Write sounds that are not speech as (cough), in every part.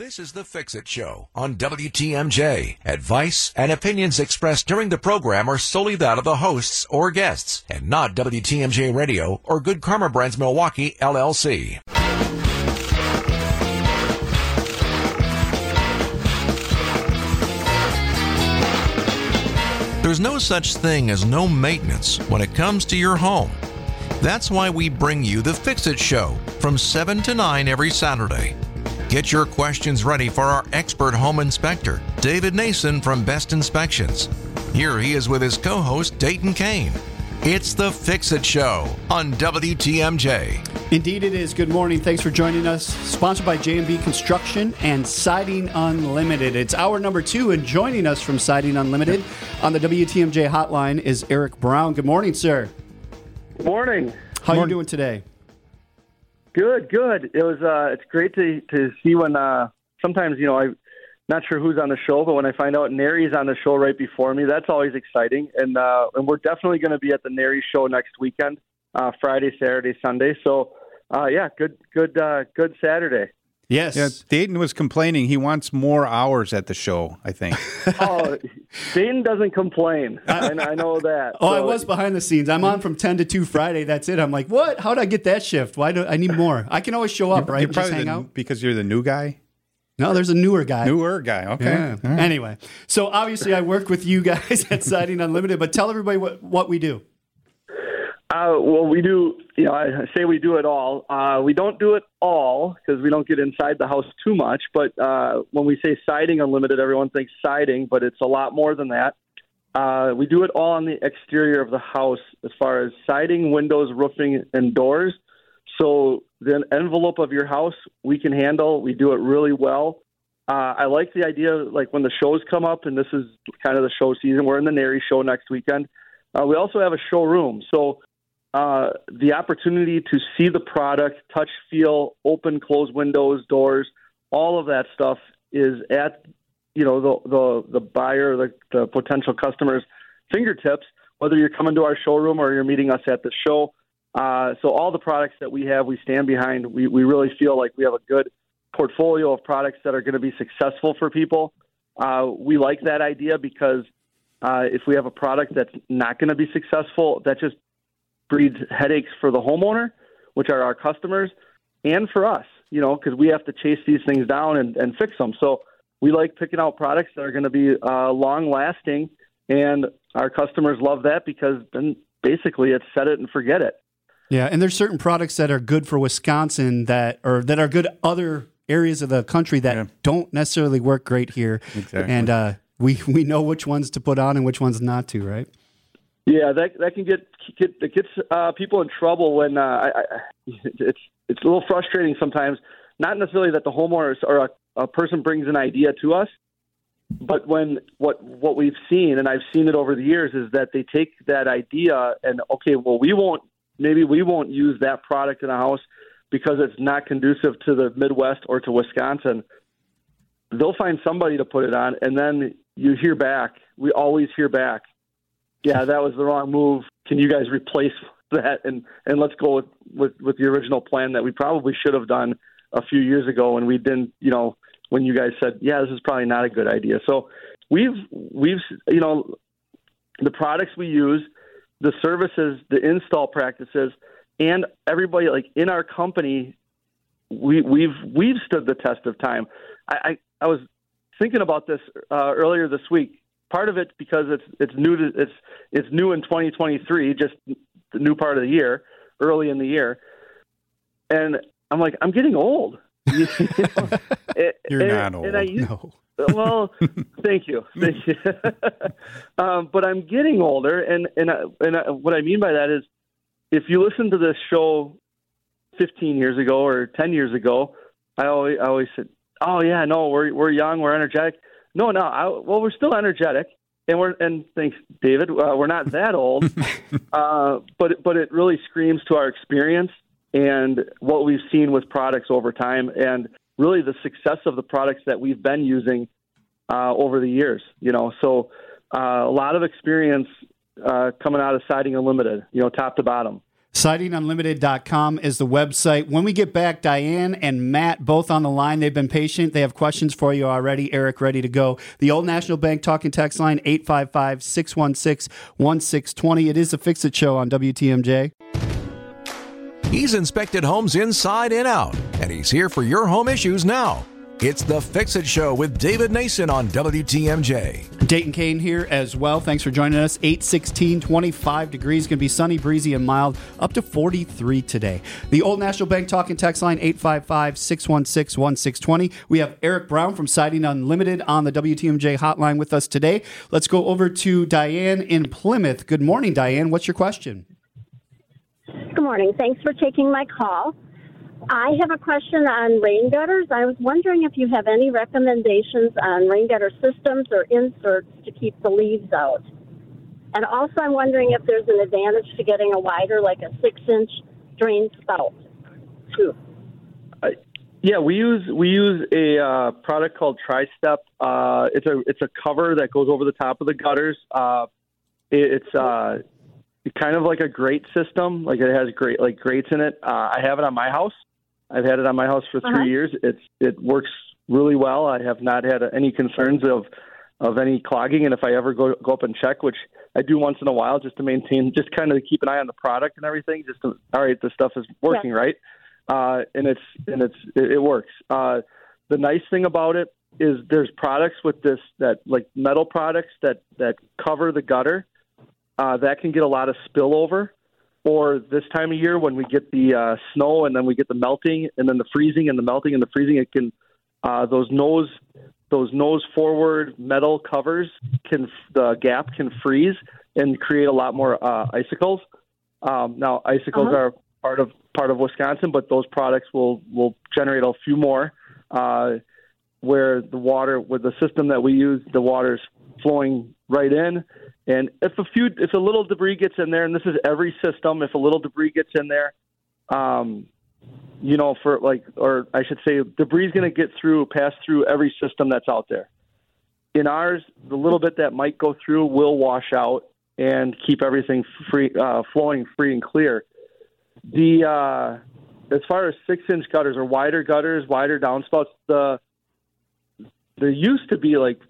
This is the Fix It Show on WTMJ. Advice and opinions expressed during the program are solely that of the hosts or guests and not WTMJ Radio or Good Karma Brands Milwaukee LLC. There's no such thing as no maintenance when it comes to your home. That's why we bring you the Fix It Show from 7 to 9 every Saturday. Get your questions ready for our expert home inspector, David Nason from Best Inspections. Here he is with his co host, Dayton Kane. It's the Fix It Show on WTMJ. Indeed, it is. Good morning. Thanks for joining us. Sponsored by J&B Construction and Siding Unlimited. It's hour number two, and joining us from Siding Unlimited on the WTMJ hotline is Eric Brown. Good morning, sir. Good morning. How are you doing today? Good, good. It was. Uh, it's great to to see when. Uh, sometimes you know I'm not sure who's on the show, but when I find out NARI's on the show right before me, that's always exciting. And uh, and we're definitely going to be at the NARI show next weekend, uh, Friday, Saturday, Sunday. So uh, yeah, good, good, uh, good Saturday. Yes. Yeah, Dayton was complaining he wants more hours at the show, I think. (laughs) oh, Dayton doesn't complain. I, I know that. oh, so. I was behind the scenes. I'm on from 10 to 2 Friday. That's it. I'm like, what? How did I get that shift? Why do I need more? I can always show up, you're, right? You're Just hang the, out. Because you're the new guy? No, there's a newer guy. Newer guy. Okay. Yeah. Right. Anyway, so obviously I work with you guys (laughs) at Siding Unlimited, but tell everybody what, what we do. Uh, well, we do. You know, I say we do it all. Uh, we don't do it all because we don't get inside the house too much. But uh, when we say siding unlimited, everyone thinks siding, but it's a lot more than that. Uh, we do it all on the exterior of the house, as far as siding, windows, roofing, and doors. So the envelope of your house we can handle. We do it really well. Uh, I like the idea, like when the shows come up, and this is kind of the show season. We're in the NARI show next weekend. Uh, we also have a showroom, so uh, the opportunity to see the product, touch, feel, open, close windows, doors, all of that stuff is at you know the the the buyer, the, the potential customer's fingertips. Whether you're coming to our showroom or you're meeting us at the show, uh, so all the products that we have, we stand behind. We we really feel like we have a good portfolio of products that are going to be successful for people. Uh, we like that idea because uh, if we have a product that's not going to be successful, that just breeds headaches for the homeowner, which are our customers, and for us, you know, because we have to chase these things down and, and fix them. So we like picking out products that are going to be uh, long lasting, and our customers love that because then basically it's set it and forget it. Yeah, and there's certain products that are good for Wisconsin that or that are good other areas of the country that yeah. don't necessarily work great here. Exactly. And uh, we we know which ones to put on and which ones not to, right? Yeah, that that can get get it gets uh, people in trouble when uh, I, I, (laughs) it's it's a little frustrating sometimes. Not necessarily that the homeowners or a, a person brings an idea to us, but when what what we've seen, and I've seen it over the years, is that they take that idea and okay, well, we won't maybe we won't use that product in a house because it's not conducive to the Midwest or to Wisconsin. They'll find somebody to put it on, and then you hear back. We always hear back yeah, that was the wrong move. Can you guys replace (laughs) that and and let's go with with, with the original plan that we probably should have done a few years ago when we didn't, you know, when you guys said, yeah, this is probably not a good idea. So we've we've you know the products we use, the services, the install practices, and everybody like in our company, we we've we've stood the test of time. I I, I was thinking about this uh, earlier this week part of it because it's it's new to it's it's new in 2023, just the new part of the year, early in the year, and I'm like, I'm getting old. (laughs) you are (laughs) not old. I, no. (laughs) well, thank you, thank you. um, but I'm getting older, and and I, and I, what I mean by that is, if you listen to this show 15 years ago or 10 years ago, I always I always said, oh yeah, no, we're we're young, we're energetic. No, no. I, well, we're still energetic, and we're and thanks, David. Uh, we're not that old, (laughs) uh, but but it really screams to our experience and what we've seen with products over time, and really the success of the products that we've been using uh, over the years. You know, so uh, a lot of experience uh, coming out of Siding Unlimited. You know, top to bottom. Sidingunlimited.com is the website. When we get back, Diane and Matt both on the line. They've been patient. They have questions for you already. Eric, ready to go. The Old National Bank talking text line 855 616 1620. It is a Fix It show on WTMJ. He's inspected homes inside and out, and he's here for your home issues now. It's the Fix It Show with David Nason on WTMJ. Dayton Kane here as well. Thanks for joining us. 816, 25 degrees. Going to be sunny, breezy, and mild. Up to 43 today. The Old National Bank talking text line 855 616 1620. We have Eric Brown from Siding Unlimited on the WTMJ hotline with us today. Let's go over to Diane in Plymouth. Good morning, Diane. What's your question? Good morning. Thanks for taking my call. I have a question on rain gutters. I was wondering if you have any recommendations on rain gutter systems or inserts to keep the leaves out. And also, I'm wondering if there's an advantage to getting a wider, like a six inch drain spout, too. Uh, yeah, we use we use a uh, product called Tri-Step. Uh, it's a it's a cover that goes over the top of the gutters. Uh, it, it's uh, kind of like a grate system. Like it has great like grates in it. Uh, I have it on my house. I've had it on my house for 3 Uh-huh. years. It's it works really well. I have not had any concerns of of any clogging. And if I ever go go up and check, which I do once in a while, just to maintain, just kind of keep an eye on the product and everything, just to all right, this stuff is working right, uh, and it's and it's it, it works. Uh, the nice thing about it is there's products with this that like metal products that that cover the gutter uh, that can get a lot of spillover or this time of year when we get the uh, snow and then we get the melting and then the freezing and the melting and the freezing, it can uh, those nose those nose forward metal covers can the gap can freeze and create a lot more uh, icicles. Um, now icicles Uh-huh. are part of part of Wisconsin, but those products will will generate a few more. Uh, where the water with the system that we use, the water's flowing right in. And if a few, if a little debris gets in there, and this is every system, if a little debris gets in there, um, you know, for like, or I should say, debris is going to get through, pass through every system that's out there. In ours, the little bit that might go through will wash out and keep everything free, uh, flowing free and clear. The uh, as far as six inch gutters or wider gutters, wider downspouts, the there used to be like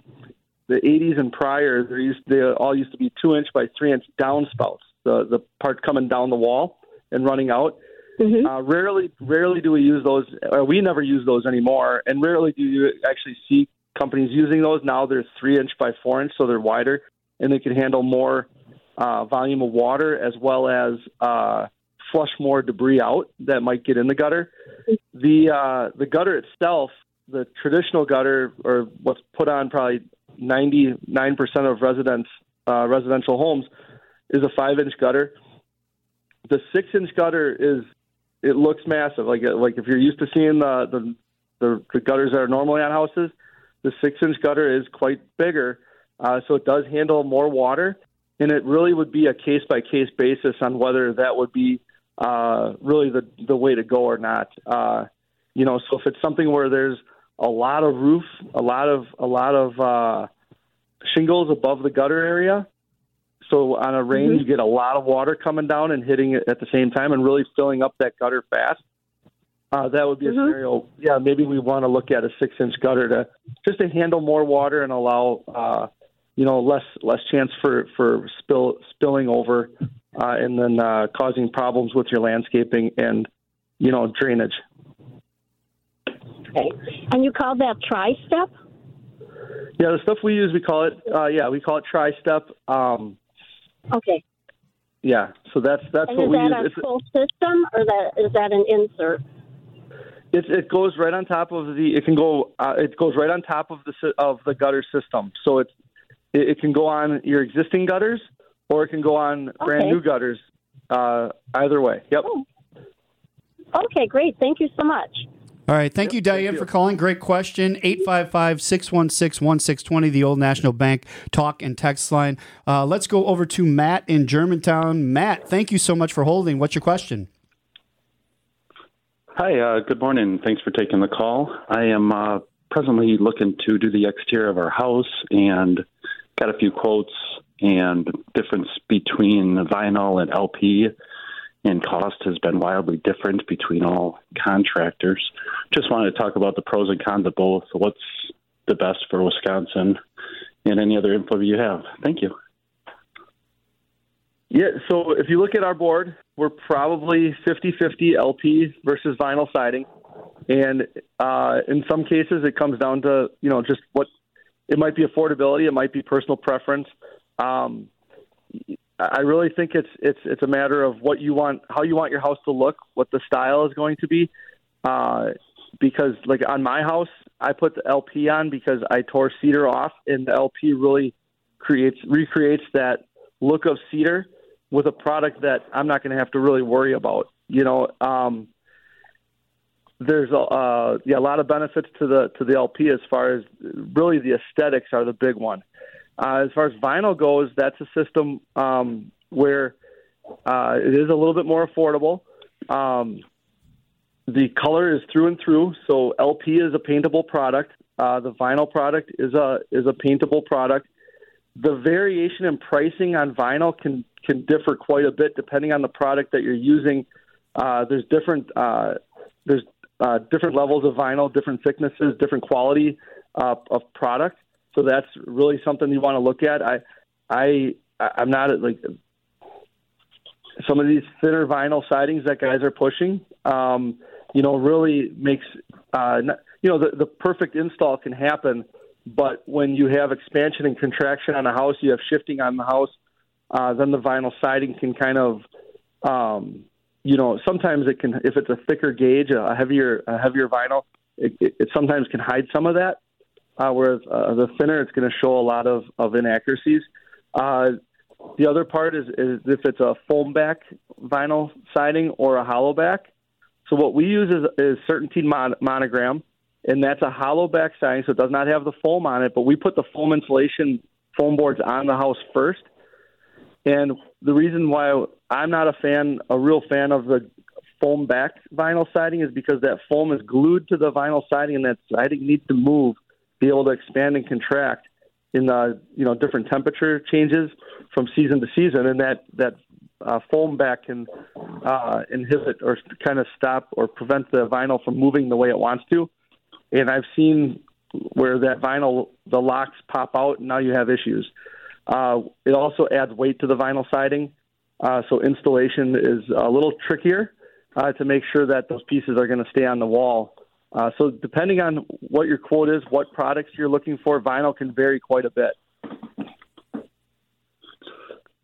the 80s and prior. There used they all used to be two inch by three inch downspouts. The the part coming down the wall and running out. Mm-hmm. Uh, rarely, rarely do we use those. Or we never use those anymore, and rarely do you actually see companies using those. Now they're three inch by four inch, so they're wider, and they can handle more uh, volume of water as well as uh, flush more debris out that might get in the gutter. The uh, the gutter itself, the traditional gutter, or what's put on probably ninety nine percent of residents uh, residential homes, is a five inch gutter. The six inch gutter is it looks massive. Like like if you're used to seeing the the, the, the gutters that are normally on houses, the six inch gutter is quite bigger. Uh, so it does handle more water, and it really would be a case by case basis on whether that would be uh, really the the way to go or not. Uh, you know, so if it's something where there's a lot of roof, a lot of a lot of uh, shingles above the gutter area, so on a rain, you get a lot of water coming down and hitting it at the same time and really filling up that gutter fast. Uh, that would be a Mhm. scenario. Yeah, maybe we want to look at a six-inch gutter to just to handle more water and allow, uh, you know, less less chance for for spill spilling over, uh, and then uh, causing problems with your landscaping and you know drainage. Okay. And you call that tri-step? Yeah, the stuff we use, we call it. Uh, yeah, we call it tri-step. Um, Okay. yeah, so that's that's And what we that use. Is that a full system or that is that an insert? It, it goes right on top of the. It can go. Uh, it goes right on top of the of the gutter system. So it's it, it can go on your existing gutters, or it can go on brand new gutters. Uh, either way. Yep. Oh. Okay, great. Thank you so much. All right. Thank you, Diane, thank you. for calling. Great question. 855 616 1620, the Old National Bank talk and text line. Uh, let's go over to Matt in Germantown. Matt, thank you so much for holding. What's your question? Hi, uh, good morning. Thanks for taking the call. I am uh, presently looking to do the exterior of our house and got a few quotes and difference between vinyl and LP. And cost has been wildly different between all contractors. Just wanted to talk about the pros and cons of both. What's the best for Wisconsin, and any other info you have. Thank you. Yeah, so if you look at our board, we're probably 50 50 LP versus vinyl siding. And uh, in some cases, it comes down to, you know, just what it might be affordability, it might be personal preference. Um, I really think it's it's it's a matter of what you want, how you want your house to look, what the style is going to be. Uh, because like on my house, I put the LP on because I tore cedar off, and the LP really creates recreates that look of cedar with a product that I'm not going to have to really worry about. You know, um, there's a uh, yeah a lot of benefits to the to the LP as far as really the aesthetics are the big one. Uh, as far as vinyl goes, that's a system um, where uh, it is a little bit more affordable. Um, the color is through and through, so LP is a paintable product. Uh, the vinyl product is a is a paintable product. The variation in pricing on vinyl can can differ quite a bit depending on the product that you're using. Uh, there's different uh, there's uh, different levels of vinyl, different thicknesses, different quality uh, of product. So that's really something you want to look at. I I I'm not like some of these thinner vinyl sidings that guys are pushing. Um, you know, really makes uh, you know the the perfect install can happen, but when you have expansion and contraction on a house, you have shifting on the house uh, then the vinyl siding can kind of, um, you know, sometimes it can, if it's a thicker gauge, a heavier, a heavier vinyl, it, it, it sometimes can hide some of that. Uh, whereas uh, the thinner, it's going to show a lot of, of inaccuracies. Uh, the other part is, is if it's a foam back vinyl siding or a hollow back. So what we use is, is CertainTeed mon- monogram, and that's a hollow back siding, so it does not have the foam on it. But we put the foam insulation foam boards on the house first, and the reason why I'm not a fan, a real fan of the foam back vinyl siding is because that foam is glued to the vinyl siding and that siding needs to move, be able to expand and contract in the you know different temperature changes from season to season, and that that uh, foam back can uh, inhibit or kind of stop or prevent the vinyl from moving the way it wants to. And I've seen where that vinyl the locks pop out, and now you have issues. Uh, it also adds weight to the vinyl siding, uh, so installation is a little trickier uh, to make sure that those pieces are going to stay on the wall. Uh, so depending on what your quote is, what products you're looking for, vinyl can vary quite a bit.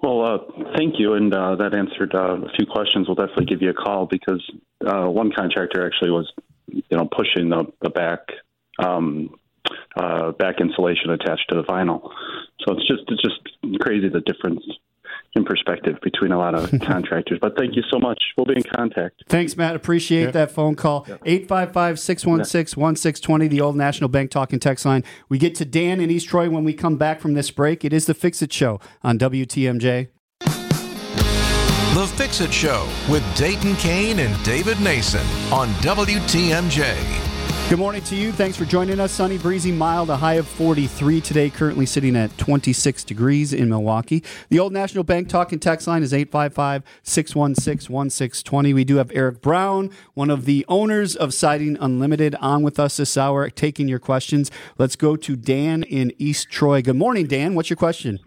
Well, uh, thank you, and uh, that answered uh, a few questions. We'll definitely give you a call because uh, one contractor actually was, you know, pushing the, the back um, uh, back insulation attached to the vinyl. So it's just it's just crazy the difference in perspective between a lot of (laughs) contractors. But thank you so much. We'll be in contact. Thanks, Matt. Appreciate yeah. that phone call. 855 616 1620, the old National Bank talking text line. We get to Dan in East Troy when we come back from this break. It is the Fix It Show on WTMJ. The Fix It Show with Dayton Kane and David Nason on WTMJ. Good morning to you. Thanks for joining us. Sunny, breezy, mild, a high of 43 today, currently sitting at 26 degrees in Milwaukee. The Old National Bank talking text line is 855 616 1620. We do have Eric Brown, one of the owners of Siding Unlimited, on with us this hour, taking your questions. Let's go to Dan in East Troy. Good morning, Dan. What's your question?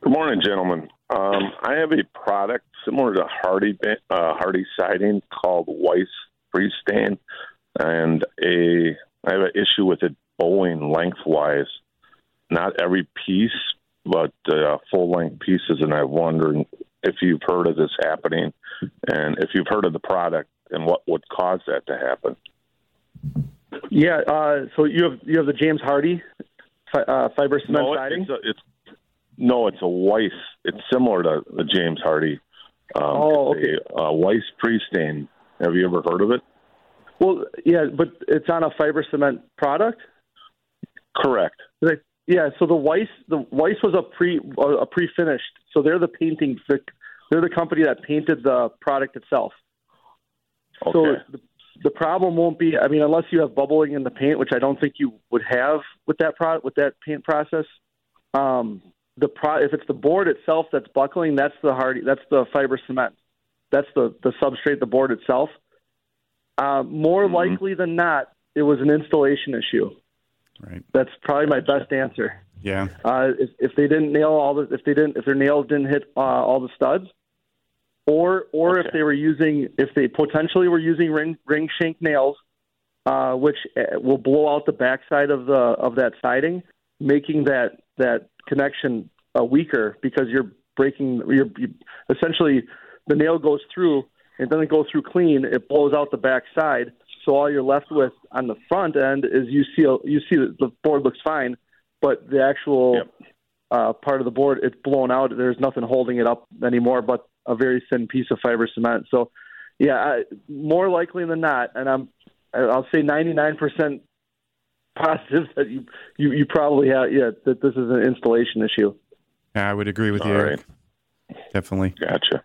Good morning, gentlemen. Um, I have a product similar to Hardie, uh, Hardie Siding called Weiss Freestone and a I have an issue with it bowing lengthwise. Not every piece, but uh, full length pieces, and I'm wondering if you've heard of this happening, and if you've heard of the product, and what would cause that to happen. Yeah, uh, so you have you have the James Hardie uh, fiber cement no, siding. It's, a, it's no, it's a Weiss. It's similar to the James Hardie. Um, oh, okay. A, a Weiss Freestone. Have you ever heard of it? Well, yeah, but it's on a fiber cement product. Correct. yeah. So the Weiss, the Weiss was a pre a pre finished. So they're the painting. They're the company that painted the product itself. Okay. So the, the problem won't be. I mean, unless you have bubbling in the paint, which I don't think you would have with that product with that paint process. Um, the pro if it's the board itself that's buckling, that's the hard that's the fiber cement. that's the the substrate, the board itself. Uh, more Mm-hmm. likely than not, it was an installation issue. Right. That's probably my best answer. Yeah. Uh, if, if they didn't nail all the, if they didn't, if their nails didn't hit uh, all the studs, or or if they were using, if they potentially were using ring ring shank nails, uh, which uh, will blow out the backside of the of that siding, making that that connection uh, weaker because you're breaking. You're you, essentially the nail goes through. It doesn't go through clean. It blows out the backside. So all you're left with on the front end is you see you see that the board looks fine, but the actual Yep. uh, part of the board it's blown out. There's nothing holding it up anymore, but a very thin piece of fiber cement. So, yeah, I, more likely than not, and I'm I'll say 99% positive that you you, you probably have yeah that this is an installation issue. Yeah, I would agree with you, All Eric. Definitely. Gotcha.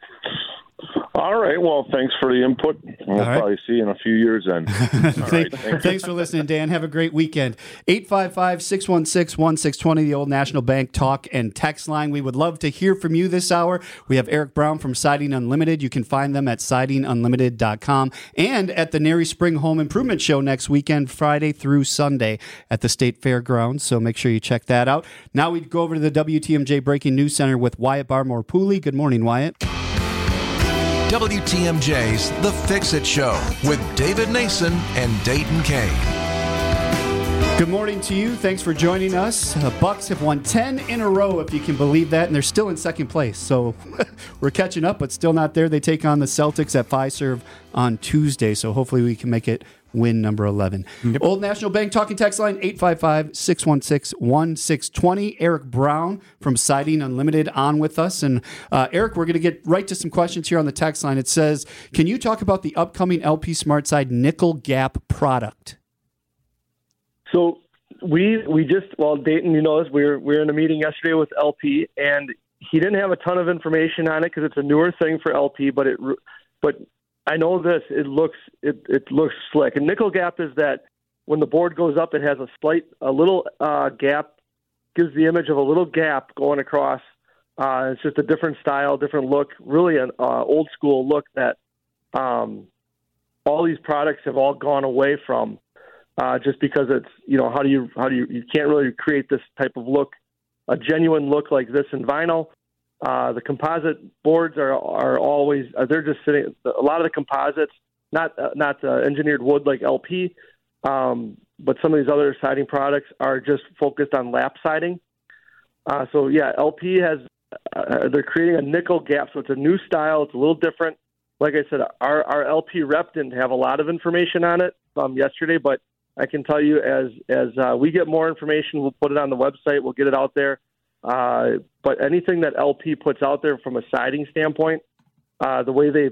All right. Well, thanks for the input. We'll right. probably see you in a few years then. (laughs) Right. Thank- Thank you. Thanks for listening, Dan. Have a great weekend. 855 616 1620, the old National Bank talk and text line. We would love to hear from you this hour. We have Eric Brown from Siding Unlimited. You can find them at sidingunlimited.com and at the NARI Spring Home Improvement Show next weekend, Friday through Sunday at the State Fairgrounds. So make sure you check that out. Now we go over to the WTMJ Breaking News Center with Wyatt Barmore Pooley. Good morning, Wyatt. WTMJ's The Fix It Show with David Nason and Dayton Kane. Good morning to you. Thanks for joining us. Uh, Bucks have won 10 in a row, if you can believe that, and they're still in second place. So (laughs) we're catching up, but still not there. They take on the Celtics at Fiserv on Tuesday. So hopefully we can make it win number 11. Old National Bank talking text line 855 616 1620. Eric Brown from Siding Unlimited on with us. And uh, Eric, we're going to get right to some questions here on the text line. It says, Can you talk about the upcoming LP Smart Side nickel gap product? So we we just well Dayton, you know us. We were we were in a meeting yesterday with LP, and he didn't have a ton of information on it because it's a newer thing for LP. But it but I know this. It looks it it looks slick. And nickel gap is that when the board goes up, it has a slight a little uh, gap, gives the image of a little gap going across. Uh, it's just a different style, different look. Really an uh, old school look that um, all these products have all gone away from uh, just because it's you know how do you how do you you can't really create this type of look, a genuine look like this in vinyl. Uh, the composite boards are are always uh, they're just sitting. A lot of the composites, not uh, not uh, engineered wood like LP, um, but some of these other siding products are just focused on lap siding. Uh, so yeah, LP has they're creating a nickel gap, so it's a new style. It's a little different. Like I said, our our LP rep didn't have a lot of information on it um, yesterday, but I can tell you as as we get more information, we'll put it on the website. We'll get it out there. Uh, but anything that LP puts out there from a siding standpoint, uh, the way they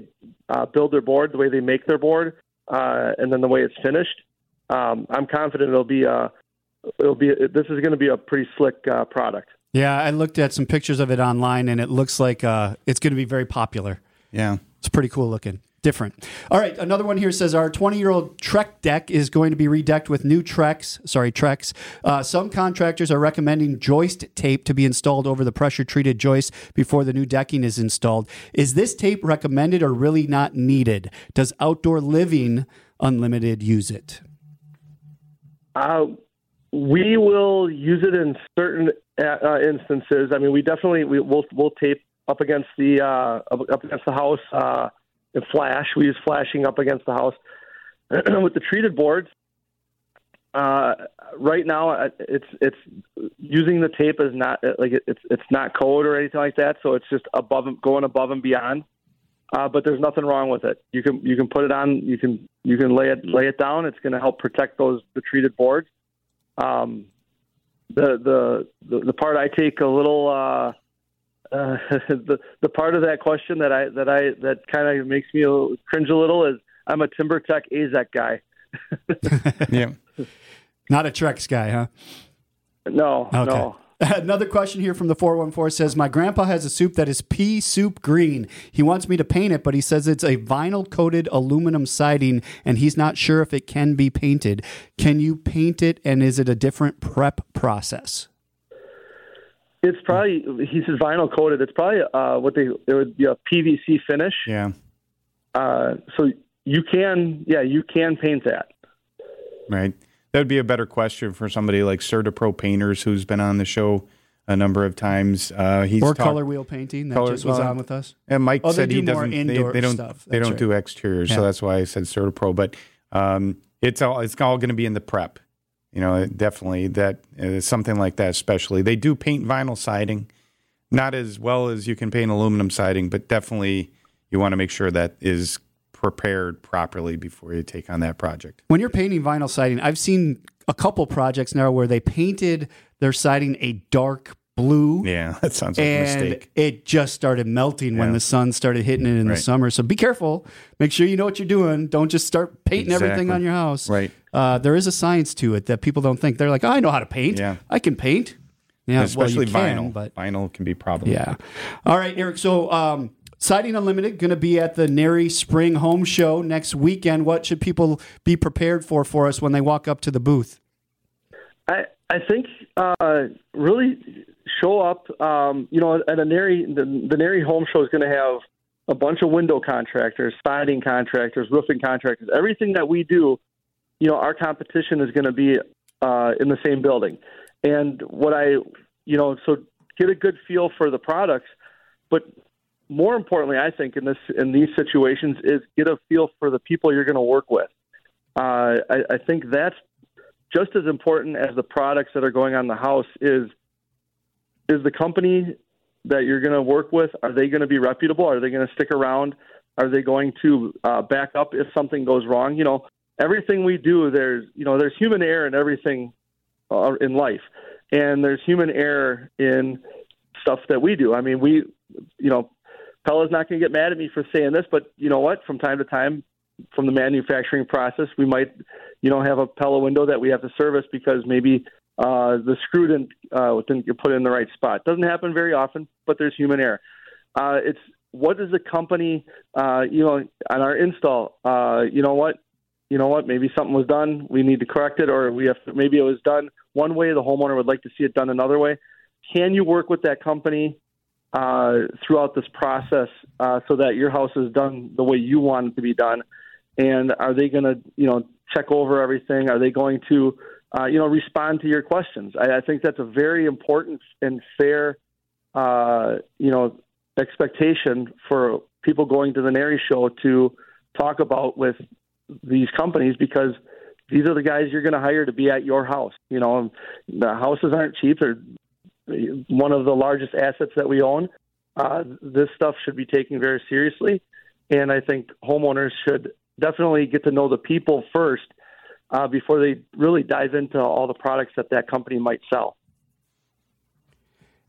uh, build their board, the way they make their board, uh, and then the way it's finished, um, I'm confident it'll be a it'll be this is going to be a pretty slick uh, product. Yeah, I looked at some pictures of it online, and it looks like uh, it's going to be very popular. Yeah. It's pretty cool looking. Different. All right, another one here says our 20 year old Trex deck is going to be redecked with new Trex. Sorry, Trex. Uh, some contractors are recommending joist tape to be installed over the pressure treated joist before the new decking is installed. Is this tape recommended or really not needed? Does Outdoor Living Unlimited use it? Uh, we will use it in certain uh, uh, instances. I mean, we definitely we, we'll we'll tape up against the uh, up against the house uh, and flash. We use flashing up against the house (clears throat) with the treated boards. Uh, right now, uh, it's it's using the tape is not uh, like it's it's not code or anything like that. So it's just above going above and beyond. Uh, but there's nothing wrong with it. You can you can put it on. You can you can lay it lay it down. It's going to help protect those the treated boards. Um, the, the the the part I take a little uh, uh, (laughs) the the part of that question that I that I that kind of makes me cringe a little is I'm a TimberTech AZEC guy. (laughs) Yeah. Not a Trex guy, huh? No, Okay. no. (laughs) Another question here from the 414 says My grandpa has a soup that is pea soup green. He wants me to paint it, but he says it's a vinyl coated aluminum siding and he's not sure if it can be painted. Can you paint it and is it a different prep process? It's probably he says vinyl coated. It's probably uh, what they it would be a PVC finish. Yeah. uh, so you can, yeah, you can paint that. Right. That would be a better question for somebody like CertaPro Painters, who's been on the show a number of times. Uh, he's or talk- color wheel painting that Color- just was well, on with us. And Mike Oh, said he do more doesn't. They, indoor they don't. stuff. They That's don't right. do exteriors, Yeah. so that's why I said CertaPro. But um, it's all it's all going to be in the prep. You know, definitely that uh, something like that. Especially they do paint vinyl siding, not as well as you can paint aluminum siding, but definitely you want to make sure that is prepared properly before you take on that project. When you're painting vinyl siding, I've seen a couple projects now where they painted their siding a dark blue. Yeah, (laughs) that sounds like a mistake. it just started melting when the sun started hitting it in the summer. So be careful. Make sure you know what you're doing. Don't just start painting everything on your house. Right. Uh, there is a science to it that people don't think. They're like, oh, I know how to paint. Yeah. I can paint. Yeah, Especially well, you can, vinyl. but vinyl can be problematic. yeah. All right, Eric. So, um, Siding Unlimited going to be at the NARI Spring Home Show next weekend. What should people be prepared for for us when they walk up to the booth? I I think uh, really show up. Um, you know, at a NARI the, the NARI Home Show is going to have a bunch of window contractors, siding contractors, roofing contractors. Everything that we do, you know, our competition is going to be uh, in the same building. And what I, you know, so get a good feel for the products, but more importantly, I think in this in these situations is get a feel for the people you're going to work with. Uh, I, I think that's just as important as the products that are going on the house is is the company that you're going to work with are they going to be reputable are they going to stick around are they going to uh, back up if something goes wrong you know everything we do there's you know there's human error in everything uh, in life and there's human error in stuff that we do i mean we you know Pella's not going to get mad at me for saying this but you know what from time to time from the manufacturing process we might you know have a Pella window that we have to service because maybe uh, the screw didn't uh, didn't get put in the right spot. Doesn't happen very often, but there's human error. Uh, it's what does the company, uh, you know, on our install, uh, you know what, you know what, maybe something was done, we need to correct it, or we have to, maybe it was done one way, the homeowner would like to see it done another way. Can you work with that company uh, throughout this process uh, so that your house is done the way you want it to be done? And are they going to, you know, check over everything? Are they going to, uh, you know, respond to your questions? I, I think that's a very important and fair, uh, you know, expectation for people going to the NARI show to talk about with these companies because these are the guys you're going to hire to be at your house. You know, the houses aren't cheap; they're one of the largest assets that we own. Uh, this stuff should be taken very seriously, and I think homeowners should definitely get to know the people first uh, before they really dive into all the products that that company might sell.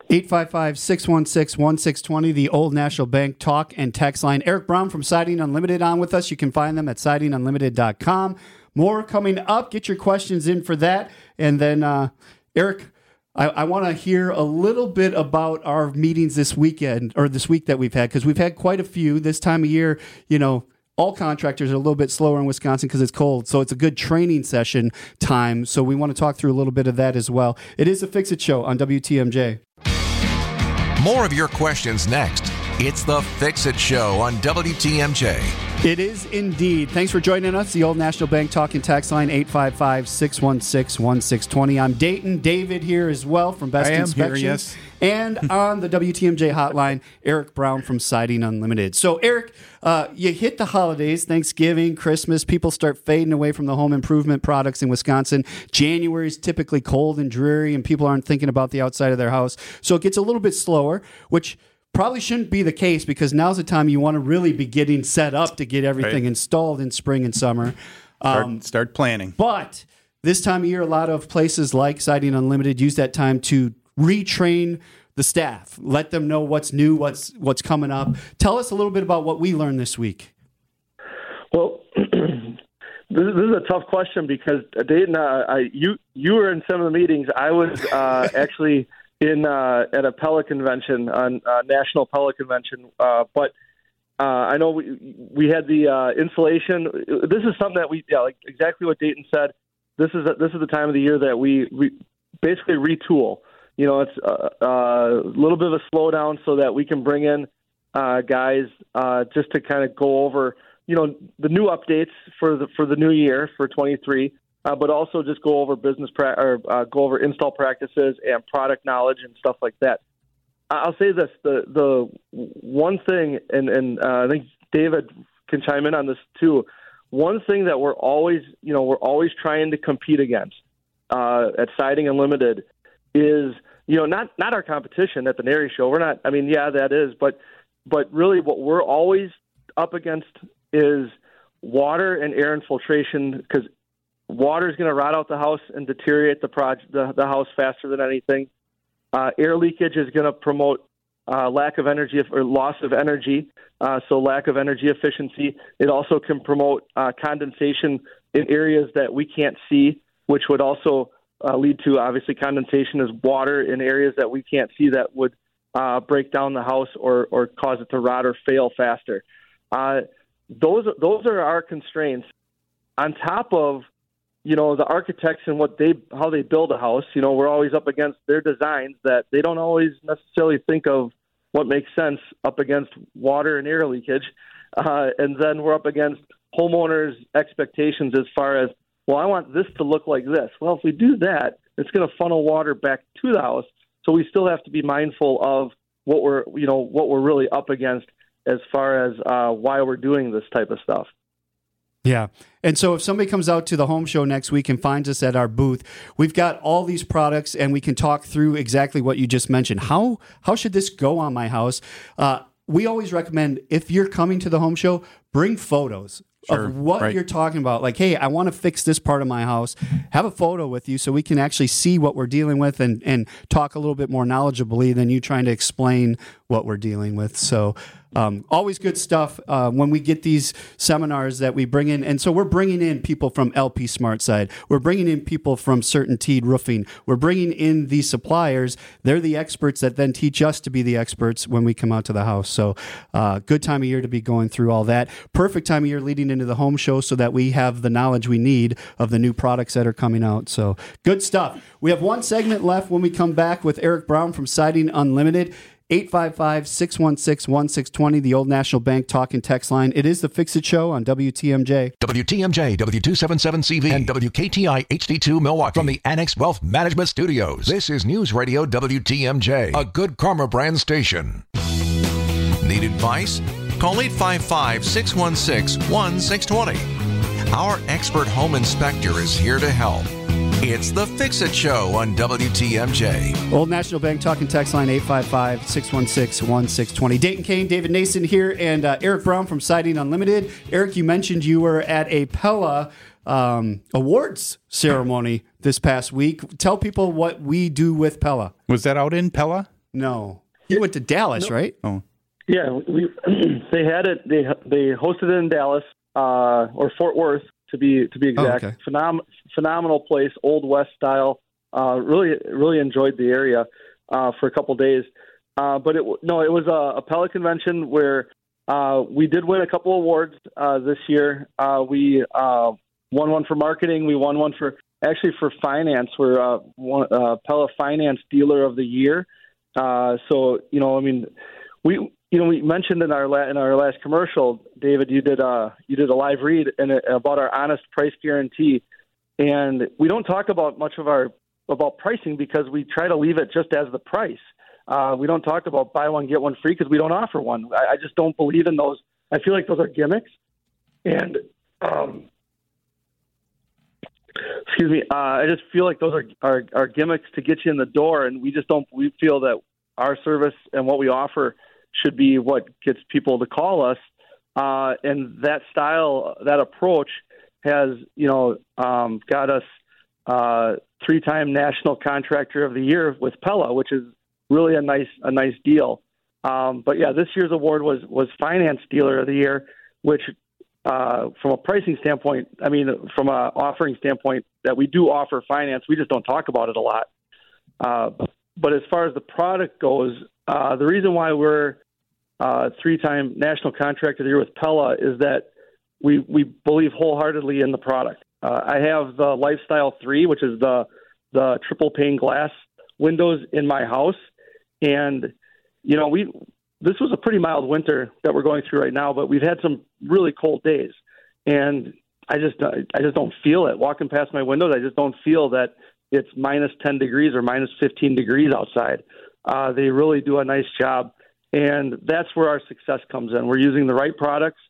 855 616 1620, the Old National Bank talk and text line. Eric Brown from Siding Unlimited on with us. You can find them at sidingunlimited.com. More coming up. Get your questions in for that. And then, uh, Eric, I, I want to hear a little bit about our meetings this weekend or this week that we've had because we've had quite a few this time of year. You know, all contractors are a little bit slower in Wisconsin because it's cold. So it's a good training session time. So we want to talk through a little bit of that as well. It is a Fix It Show on WTMJ. More of your questions next. It's the Fix It Show on WTMJ. It is indeed. Thanks for joining us. The Old National Bank Talking Tax Line, 855 616 1620. I'm Dayton. David here as well from Best I am here, Inspection. yes. And on the WTMJ hotline, Eric Brown from Siding Unlimited. So, Eric, uh, you hit the holidays, Thanksgiving, Christmas. People start fading away from the home improvement products in Wisconsin. January is typically cold and dreary, and people aren't thinking about the outside of their house. So, it gets a little bit slower, which probably shouldn't be the case because now's the time you want to really be getting set up to get everything Right. installed in spring and summer. Start, Um, start planning. but this time of year, a lot of places like Siding Unlimited use that time to retrain the staff, let them know what's new, what's what's coming up. Tell us a little bit about what we learned this week. Well, (clears throat) this, is a tough question because uh, Dayton, uh, I, you you were in some of the meetings. I was uh, (laughs) actually in uh, at a Pella convention, on uh, national Pella convention. Uh, but uh, I know we we had the uh, insulation. This is something that we yeah, like exactly what Dayton said. This is a, this is the time of the year that we, we basically retool. You know, it's a, a little bit of a slowdown so that we can bring in uh, guys uh, just to kind of go over you know the new updates for the for the new year for 23, uh, but also just go over business pra- or uh, go over install practices and product knowledge and stuff like that. I'll say this: the the one thing, and and uh, I think David can chime in on this too. One thing that we're always, you know, we're always trying to compete against uh, at Siding Unlimited is, you know, not not our competition at the NARI show. We're not. I mean, yeah, that is, but but really, what we're always up against is water and air infiltration because water is going to rot out the house and deteriorate the project, the, the house faster than anything. Uh, air leakage is going to promote uh, lack of energy or loss of energy, uh, so lack of energy efficiency. It also can promote uh, condensation in areas that we can't see, which would also uh, lead to obviously condensation is water in areas that we can't see that would uh, break down the house or, or cause it to rot or fail faster. Uh, those those are our constraints. On top of you know the architects and what they how they build a house, you know we're always up against their designs that they don't always necessarily think of what makes sense up against water and air leakage, uh, and then we're up against homeowners' expectations as far as well, I want this to look like this. Well, if we do that, it's going to funnel water back to the house. So we still have to be mindful of what we're you know what we're really up against as far as uh, why we're doing this type of stuff. Yeah. And so if somebody comes out to the home show next week and finds us at our booth, we've got all these products and we can talk through exactly what you just mentioned. How how should this go on my house? Uh, we always recommend if you're coming to the home show, bring photos sure, of what right. you're talking about. Like, hey, I want to fix this part of my house. Have a photo with you so we can actually see what we're dealing with and, and talk a little bit more knowledgeably than you trying to explain what we're dealing with. So um, always good stuff uh, when we get these seminars that we bring in. And so we're bringing in people from LP Smart Side. We're bringing in people from CertainTeed Roofing. We're bringing in these suppliers. They're the experts that then teach us to be the experts when we come out to the house. So uh, good time of year to be going through all that. Perfect time of year leading into the home show so that we have the knowledge we need of the new products that are coming out. So good stuff. We have one segment left when we come back with Eric Brown from Siding Unlimited. 855 616 1620, the Old National Bank talk and text line. It is the Fix It Show on WTMJ. WTMJ, W277CV, and WKTI HD2 Milwaukee from the Annex Wealth Management Studios. This is News Radio WTMJ, a good karma brand station. Need advice? Call 855 616 1620. Our expert home inspector is here to help. It's the Fix It Show on WTMJ. Old National Bank talking text line 855 616 1620. Dayton Kane, David Nason here, and uh, Eric Brown from Siding Unlimited. Eric, you mentioned you were at a Pella um, awards ceremony this past week. Tell people what we do with Pella. Was that out in Pella? No. You went to Dallas, no. right? Oh. Yeah, we, (clears throat) they had it. They they hosted it in Dallas uh, or Fort Worth to be to be exact. Oh, okay. Phenom- phenomenal place, old west style. Uh, really really enjoyed the area uh, for a couple days. Uh, but it no, it was a, a Pella convention where uh, we did win a couple awards uh, this year. Uh, we uh, won one for marketing. We won one for actually for finance. We're uh, one, uh, Pella Finance Dealer of the Year. Uh, so you know, I mean, we you know, we mentioned in our la- in our last commercial, David, you did a you did a live read in a, about our honest price guarantee, and we don't talk about much of our about pricing because we try to leave it just as the price. Uh, we don't talk about buy one get one free because we don't offer one. I, I just don't believe in those. I feel like those are gimmicks, and um, excuse me, uh, I just feel like those are, are are gimmicks to get you in the door, and we just don't. We feel that our service and what we offer should be what gets people to call us. Uh, and that style, that approach has, you know, um, got us uh, three-time National Contractor of the Year with Pella, which is really a nice, a nice deal. Um, but yeah, this year's award was was Finance Dealer of the Year, which, uh, from a pricing standpoint, I mean, from a offering standpoint, that we do offer finance, we just don't talk about it a lot. Uh, but as far as the product goes, uh, the reason why we're uh, three-time national contractor of the year with Pella is that we we believe wholeheartedly in the product. Uh, I have the Lifestyle Three, which is the the triple pane glass windows in my house, and you know we this was a pretty mild winter that we're going through right now, but we've had some really cold days, and I just I just don't feel it. Walking past my windows, I just don't feel that it's minus 10 degrees or minus 15 degrees outside. Uh, they really do a nice job, and that's where our success comes in. We're using the right products.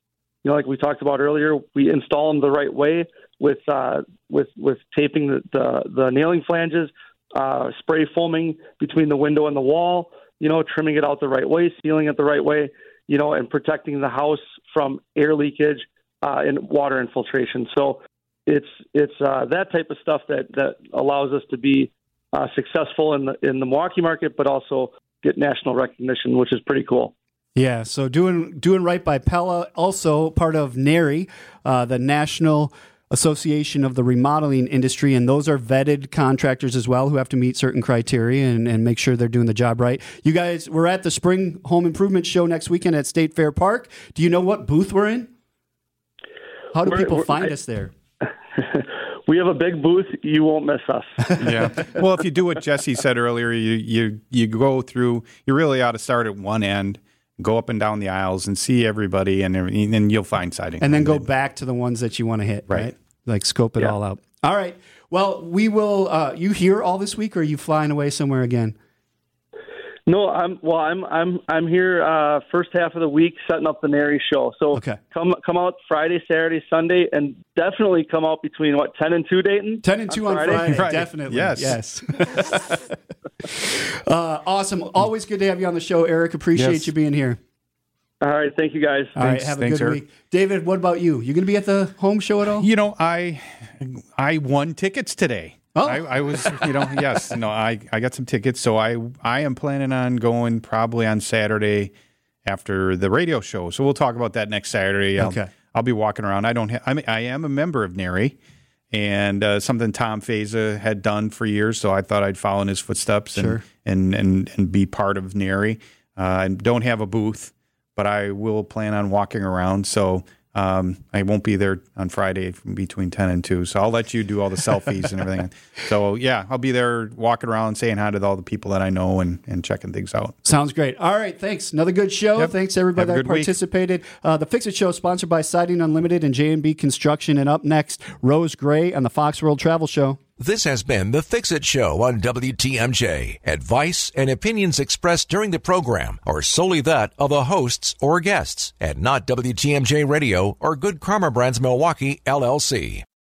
You know, like we talked about earlier, we install them the right way with uh, with with taping the the, the nailing flanges, uh, spray foaming between the window and the wall. You know, trimming it out the right way, sealing it the right way. You know, and protecting the house from air leakage uh, and water infiltration. So it's it's uh, that type of stuff that that allows us to be uh, successful in the in the Milwaukee market, but also get national recognition, which is pretty cool. Yeah, so doing doing right by Pella, also part of NARI, uh, the National Association of the Remodeling Industry, and those are vetted contractors as well who have to meet certain criteria and, and make sure they're doing the job right. You guys, we're at the Spring Home Improvement Show next weekend at State Fair Park. Do you know what booth we're in? How do We're- people we're- find I- us there? (laughs) we have a big booth. You won't miss us. (laughs) yeah. Well, if you do what Jesse said earlier, you you you go through. You really ought to start at one end, go up and down the aisles, and see everybody, and then you'll find siding. and then go back to the ones that you want to hit, right? Right. Like scope it Yeah. all out. All right. Well, we will. Uh, you here all this week, or are you flying away somewhere again? No, I'm well. I'm I'm I'm here uh, first half of the week setting up the NARI show. So Okay. come come out Friday, Saturday, Sunday, and definitely come out between what ten and two, Dayton. Ten and two on Friday, Friday. definitely. Yes. yes. (laughs) uh, awesome. Always good to have you on the show, Eric. Appreciate Yes. you being here. All right, thank you guys. All right, Thanks- have a thanks, good Eric. week, David. What about you? You going to be at the home show at all? You know, I I won tickets today. Oh. I, I was, you know, (laughs) yes, no, I, I got some tickets, so I I am planning on going probably on Saturday after the radio show. So we'll talk about that next Saturday. I'll, Okay. I'll be walking around. I don't, ha- I mean, I am a member of NARI, and uh, something Tom Feza had done for years, so I thought I'd follow in his footsteps and Sure. and, and and be part of NARI. Uh, I don't have a booth, but I will plan on walking around. So um, I won't be there on Friday from between ten and two. So I'll let you do all the selfies and everything. (laughs) So yeah, I'll be there walking around, saying hi to all the people that I know and and checking things out. Sounds great. All right, thanks. Another good show. Yep. Thanks everybody that participated. Uh, the Fix It Show sponsored by Siding Unlimited and J&B Construction. And up next, Rose Gray on the Fox World Travel Show. This has been the Fix It Show on WTMJ. Advice and opinions expressed during the program are solely that of the hosts or guests and not WTMJ Radio or Good Karma Brands Milwaukee, LLC.